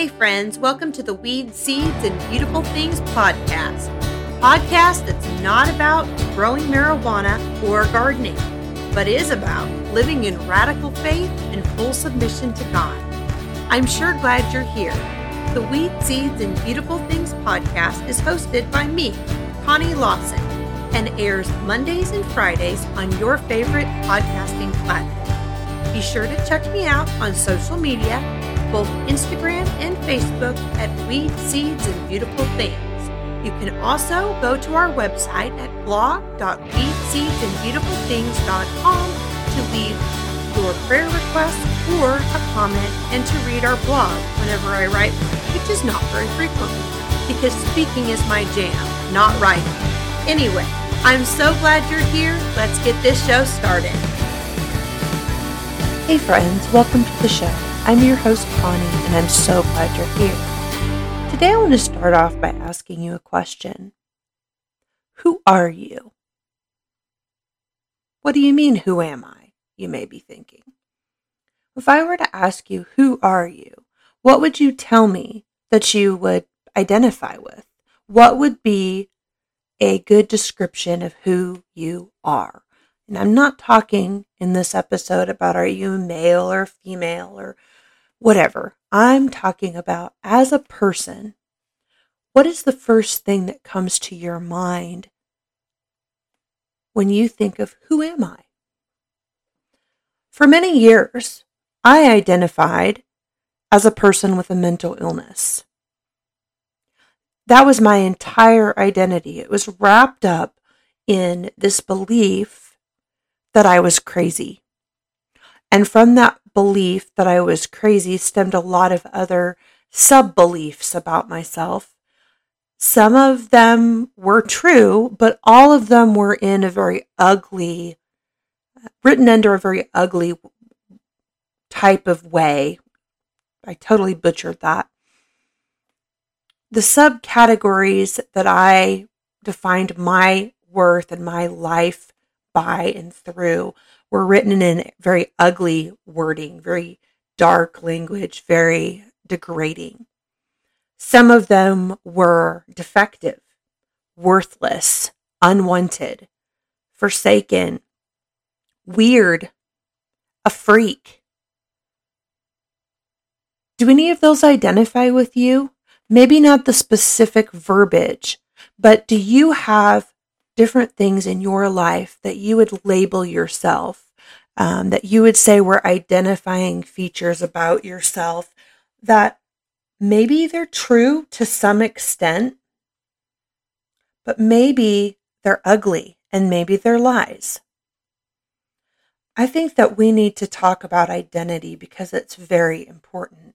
Hey, friends, welcome to the Weeds, Seeds, and Beautiful Things podcast. Podcast that's not about growing marijuana or gardening, but is about living in radical faith and full submission to God. I'm sure glad you're here. The Weeds, Seeds, and Beautiful Things podcast is hosted by me, Connie Lawson, and airs Mondays and Fridays on your favorite podcasting platform. Be sure to check me out on social media both Instagram and Facebook at Weeds Seeds and Beautiful Things. You can also go to our website at blog.weedsseedsandbeautifulthings.com to leave your prayer request or a comment and to read our blog whenever I write, which is not very frequently because speaking is my jam, not writing. Anyway, I'm so glad you're here. Let's get this show started. Hey, friends, welcome to the show. I'm your host, Connie, and I'm so glad you're here. Today, I want to start off by asking you a question Who are you? What do you mean, who am I? You may be thinking. If I were to ask you, Who are you? What would you tell me that you would identify with? What would be a good description of who you are? And I'm not talking in this episode about are you male or female or whatever. I'm talking about as a person, what is the first thing that comes to your mind when you think of who am I? For many years, I identified as a person with a mental illness. That was my entire identity. It was wrapped up in this belief that I was crazy. And from that belief that I was crazy stemmed a lot of other sub beliefs about myself. Some of them were true, but all of them were in a very ugly, written under a very ugly type of way. I totally butchered that. The subcategories that I defined my worth and my life by and through were written in very ugly wording, very dark language, very degrading. Some of them were defective, worthless, unwanted, forsaken, weird, a freak. Do any of those identify with you? Maybe not the specific verbiage, but do you have different things in your life that you would label yourself, um, that you would say were identifying features about yourself that maybe they're true to some extent, but maybe they're ugly and maybe they're lies. I think that we need to talk about identity because it's very important.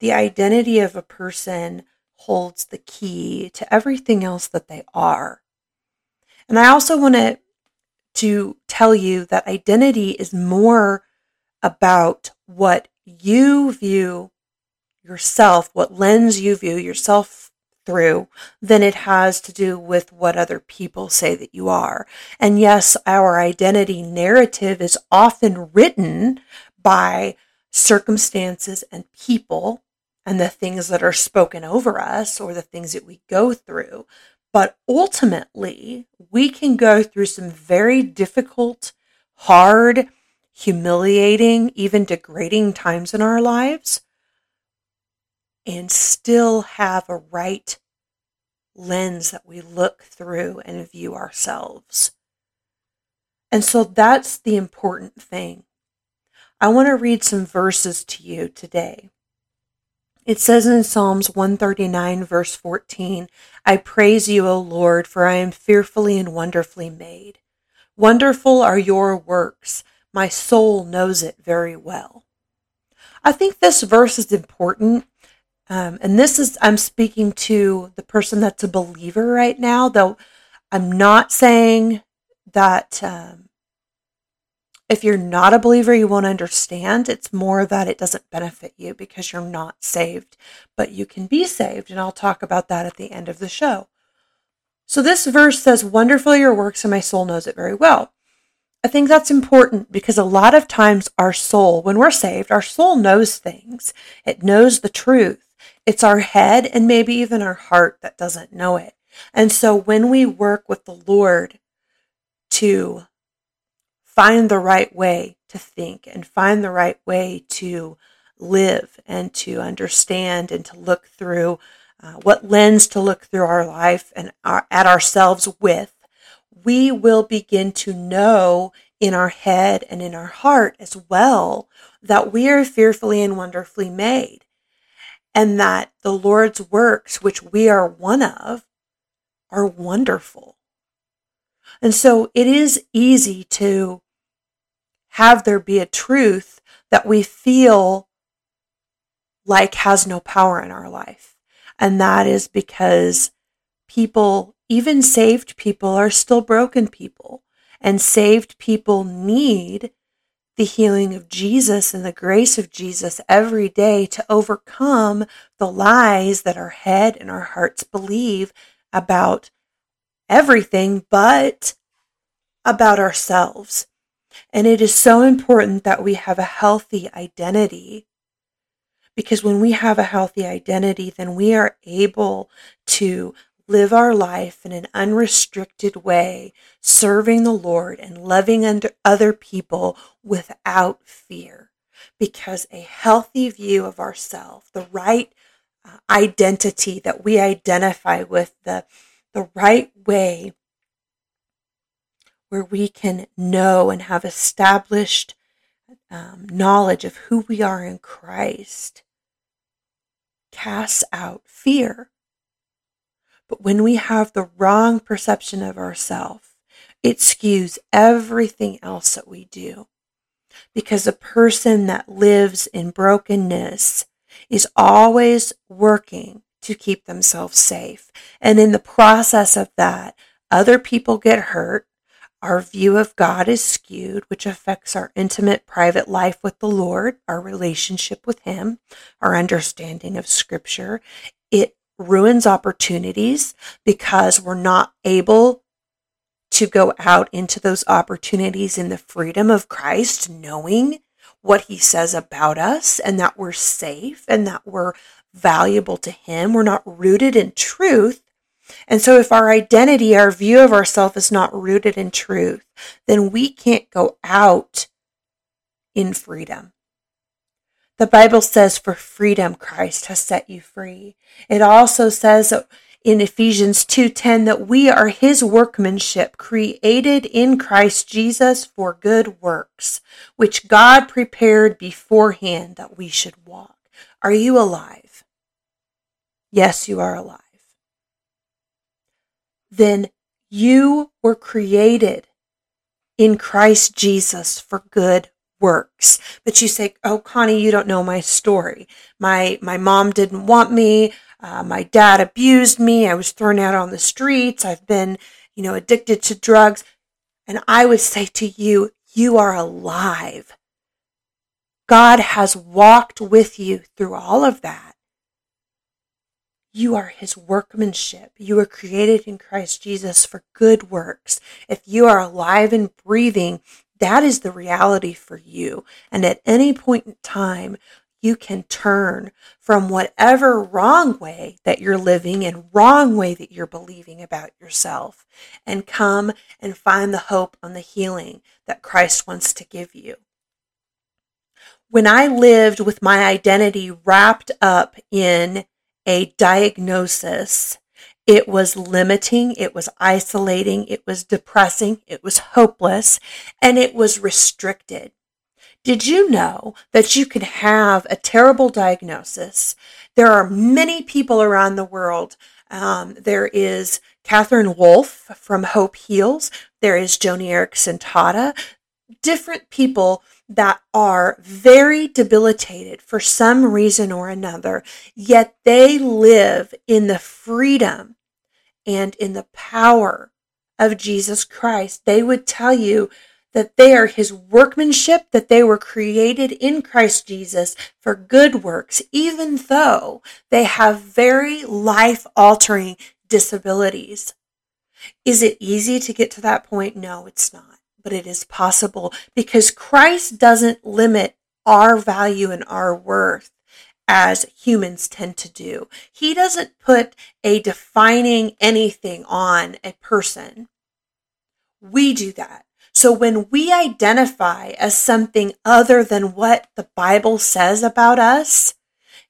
The identity of a person holds the key to everything else that they are. And I also want to to tell you that identity is more about what you view yourself, what lens you view yourself through, than it has to do with what other people say that you are. And yes, our identity narrative is often written by circumstances and people and the things that are spoken over us or the things that we go through. But ultimately, we can go through some very difficult, hard, humiliating, even degrading times in our lives and still have a right lens that we look through and view ourselves. And so that's the important thing. I want to read some verses to you today. It says in Psalms 139, verse 14, I praise you, O Lord, for I am fearfully and wonderfully made. Wonderful are your works. My soul knows it very well. I think this verse is important. Um, and this is, I'm speaking to the person that's a believer right now, though I'm not saying that um, if you're not a believer, you won't understand. It's more that it doesn't benefit you because you're not saved, but you can be saved. And I'll talk about that at the end of the show. So this verse says, Wonderful your works, and my soul knows it very well. I think that's important because a lot of times our soul, when we're saved, our soul knows things. It knows the truth. It's our head and maybe even our heart that doesn't know it. And so when we work with the Lord to find the right way to think and find the right way to live and to understand and to look through uh, what lens to look through our life and our, at ourselves with, we will begin to know in our head and in our heart as well that we are fearfully and wonderfully made and that the Lord's works, which we are one of, are wonderful. And so it is easy to have there be a truth that we feel like has no power in our life. And that is because people, even saved people, are still broken people. And saved people need the healing of Jesus and the grace of Jesus every day to overcome the lies that our head and our hearts believe about everything but about ourselves. And it is so important that we have a healthy identity because when we have a healthy identity, then we are able to live our life in an unrestricted way, serving the Lord and loving other people without fear. Because a healthy view of ourselves, the right uh, identity that we identify with, the, the right way where we can know and have established um, knowledge of who we are in Christ, casts out fear. But when we have the wrong perception of ourselves, it skews everything else that we do. Because a person that lives in brokenness is always working to keep themselves safe. And in the process of that, other people get hurt. Our view of God is skewed, which affects our intimate private life with the Lord, our relationship with Him, our understanding of Scripture. It ruins opportunities because we're not able to go out into those opportunities in the freedom of Christ, knowing what He says about us and that we're safe and that we're valuable to Him. We're not rooted in truth. And so, if our identity, our view of ourselves is not rooted in truth, then we can't go out in freedom. The Bible says, For freedom Christ has set you free. It also says in Ephesians 2:10 that we are his workmanship created in Christ Jesus for good works which God prepared beforehand that we should walk. Are you alive? yes, you are alive, then you were created in Christ Jesus for good works. But you say, "Oh, Connie, you don't know my story. My my mom didn't want me. Uh, my dad abused me. I was thrown out on the streets. I've been, you know, addicted to drugs." And I would say to you, you are alive. God has walked with you through all of that. You are his workmanship. You were created in Christ Jesus for good works. If you are alive and breathing, that is the reality for you. And at any point in time, you can turn from whatever wrong way that you're living and wrong way that you're believing about yourself and come and find the hope and the healing that Christ wants to give you. When I lived with my identity wrapped up in a diagnosis. It was limiting, it was isolating, it was depressing, it was hopeless, and it was restricted. Did you know that you can have a terrible diagnosis? There are many people around the world. Um, there is Katherine Wolf from Hope Heals. There is Joni Eareckson Tada. Different people that are very debilitated for some reason or another, yet they live in the freedom and in the power of Jesus Christ. They would tell you that they are his workmanship, that they were created in Christ Jesus for good works, even though they have very life altering disabilities. Is it easy to get to that point? No, it's not. But it is possible because Christ doesn't limit our value and our worth as humans tend to do. He doesn't put a defining anything on a person. We do that. So when we identify as something other than what the Bible says about us,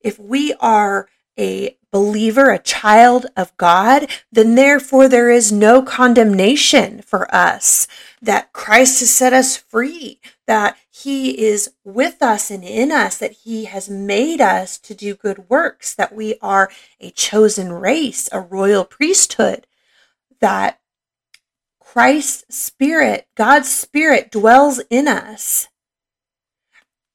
if we are a believer, a child of God, then therefore there is no condemnation for us, that Christ has set us free, that he is with us and in us, that he has made us to do good works, that we are a chosen race, a royal priesthood, that Christ's spirit, God's spirit dwells in us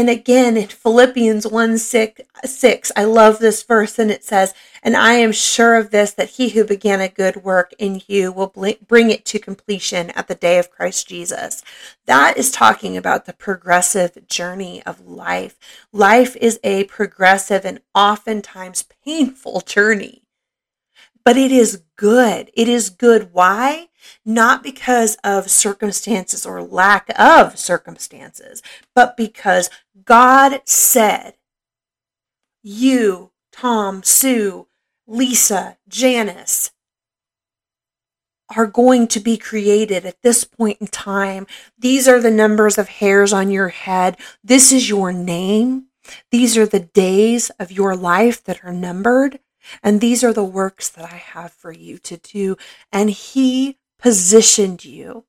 and again in Philippians 1 6, 6, I love this verse, and it says, And I am sure of this, that he who began a good work in you will bring it to completion at the day of Christ Jesus. That is talking about the progressive journey of life. Life is a progressive and oftentimes painful journey, but it is good. It is good. Why? not because of circumstances or lack of circumstances, but because God said, You, Tom, Sue, Lisa, Janice, are going to be created at this point in time. These are the numbers of hairs on your head. This is your name. These are the days of your life that are numbered. And these are the works that I have for you to do. And He positioned you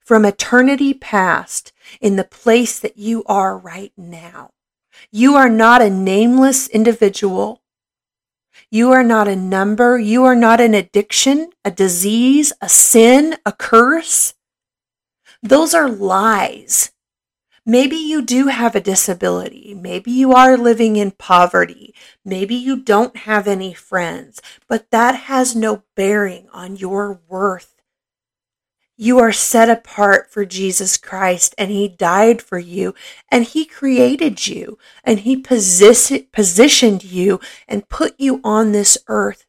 from eternity past in the place that you are right now. You are not a nameless individual. You are not a number. You are not an addiction, a disease, a sin, a curse. Those are lies. Maybe you do have a disability. Maybe you are living in poverty. Maybe you don't have any friends, but that has no bearing on your worth you are set apart for Jesus Christ and he died for you and he created you and he posi- positioned you and put you on this earth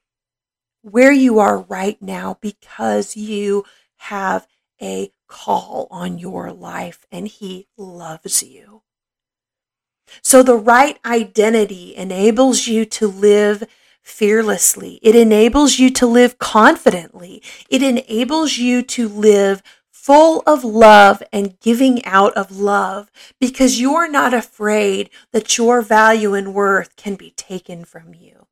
where you are right now because you have a call on your life and he loves you. So the right identity enables you to live fearlessly. It enables you to live confidently. It enables you to live full of love and giving out of love because you're not afraid that your value and worth can be taken from you.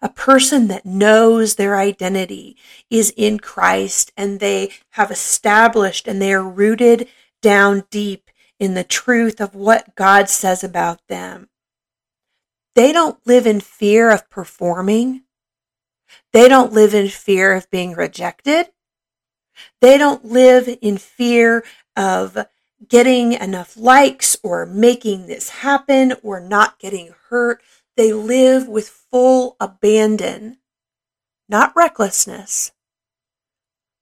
A person that knows their identity is in Christ and they have established and they are rooted down deep in the truth of what God says about them they don't live in fear of performing. They don't live in fear of being rejected. They don't live in fear of getting enough likes or making this happen or not getting hurt. They live with full abandon, not recklessness,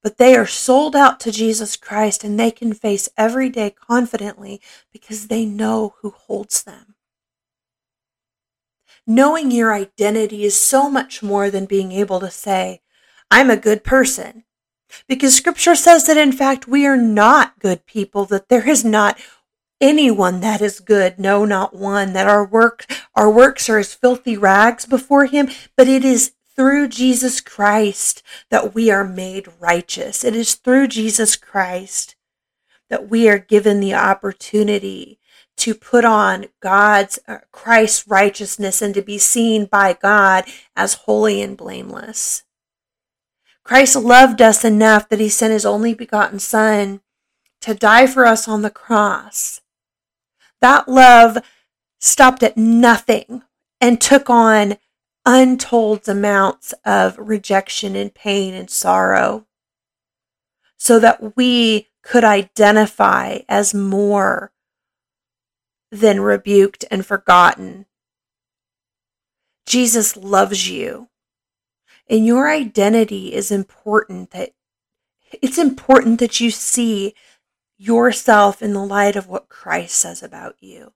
but they are sold out to Jesus Christ and they can face every day confidently because they know who holds them knowing your identity is so much more than being able to say, I'm a good person. Because scripture says that in fact we are not good people, that there is not anyone that is good, no, not one, that our work, our works are as filthy rags before him, but it is through Jesus Christ that we are made righteous. It is through Jesus Christ that we are given the opportunity to put on God's uh, Christ's righteousness and to be seen by God as holy and blameless. Christ loved us enough that he sent his only begotten son to die for us on the cross. That love stopped at nothing and took on untold amounts of rejection and pain and sorrow so that we could identify as more than rebuked and forgotten. Jesus loves you. And your identity is important that it's important that you see yourself in the light of what Christ says about you.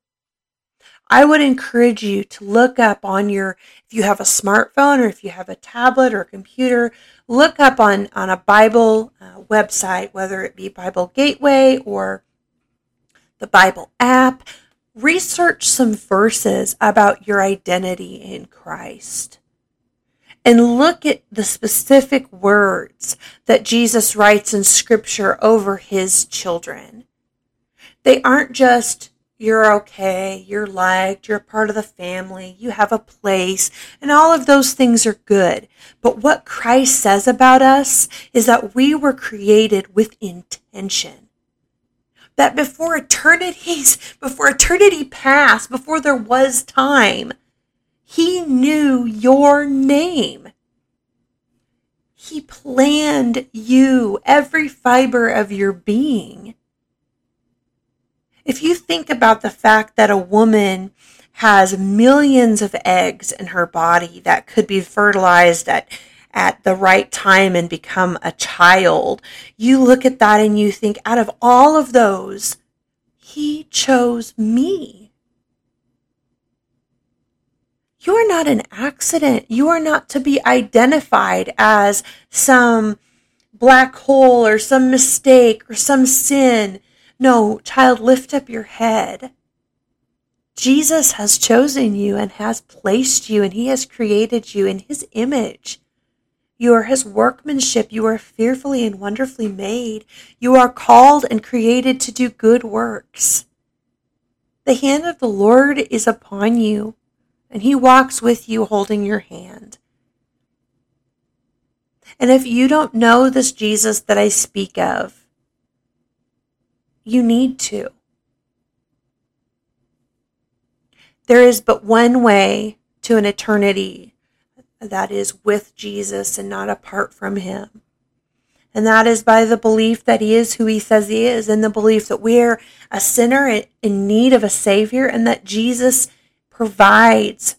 I would encourage you to look up on your, if you have a smartphone or if you have a tablet or a computer, look up on, on a Bible uh, website, whether it be Bible Gateway or the Bible app. Research some verses about your identity in Christ and look at the specific words that Jesus writes in Scripture over his children. They aren't just, you're okay, you're liked, you're a part of the family, you have a place, and all of those things are good. But what Christ says about us is that we were created with intention. That before eternities, before eternity passed, before there was time, he knew your name. He planned you, every fiber of your being. If you think about the fact that a woman has millions of eggs in her body that could be fertilized at at the right time and become a child. You look at that and you think, out of all of those, he chose me. You are not an accident. You are not to be identified as some black hole or some mistake or some sin. No, child, lift up your head. Jesus has chosen you and has placed you, and he has created you in his image. You are his workmanship. You are fearfully and wonderfully made. You are called and created to do good works. The hand of the Lord is upon you and He walks with you holding your hand. And if you don't know this Jesus that I speak of, you need to. There is but one way to an eternity that is with Jesus and not apart from Him. And that is by the belief that He is who He says He is, and the belief that we're a sinner in need of a Savior, and that Jesus provides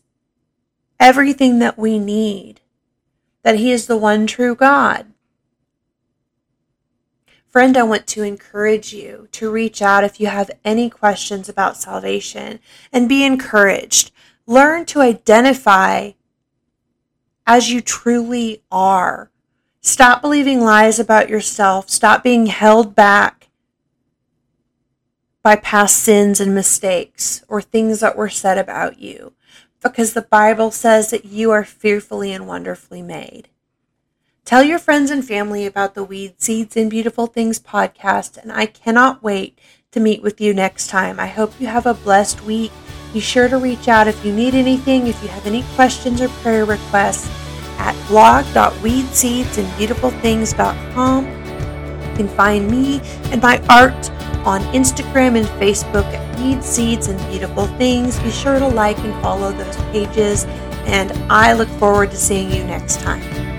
everything that we need, that He is the one true God. Friend, I want to encourage you to reach out if you have any questions about salvation and be encouraged. Learn to identify as you truly are. Stop believing lies about yourself. Stop being held back by past sins and mistakes or things that were said about you, because the Bible says that you are fearfully and wonderfully made. Tell your friends and family about the Weeds Seeds and Beautiful Things podcast, and I cannot wait to meet with you next time. I hope you have a blessed week. Be sure to reach out if you need anything, if you have any questions or prayer requests at blog.weedsseedsandbeautifulthings.com. You can find me and my art on Instagram and Facebook at Weeds Seeds and Beautiful Things. Be sure to like and follow those pages, and I look forward to seeing you next time.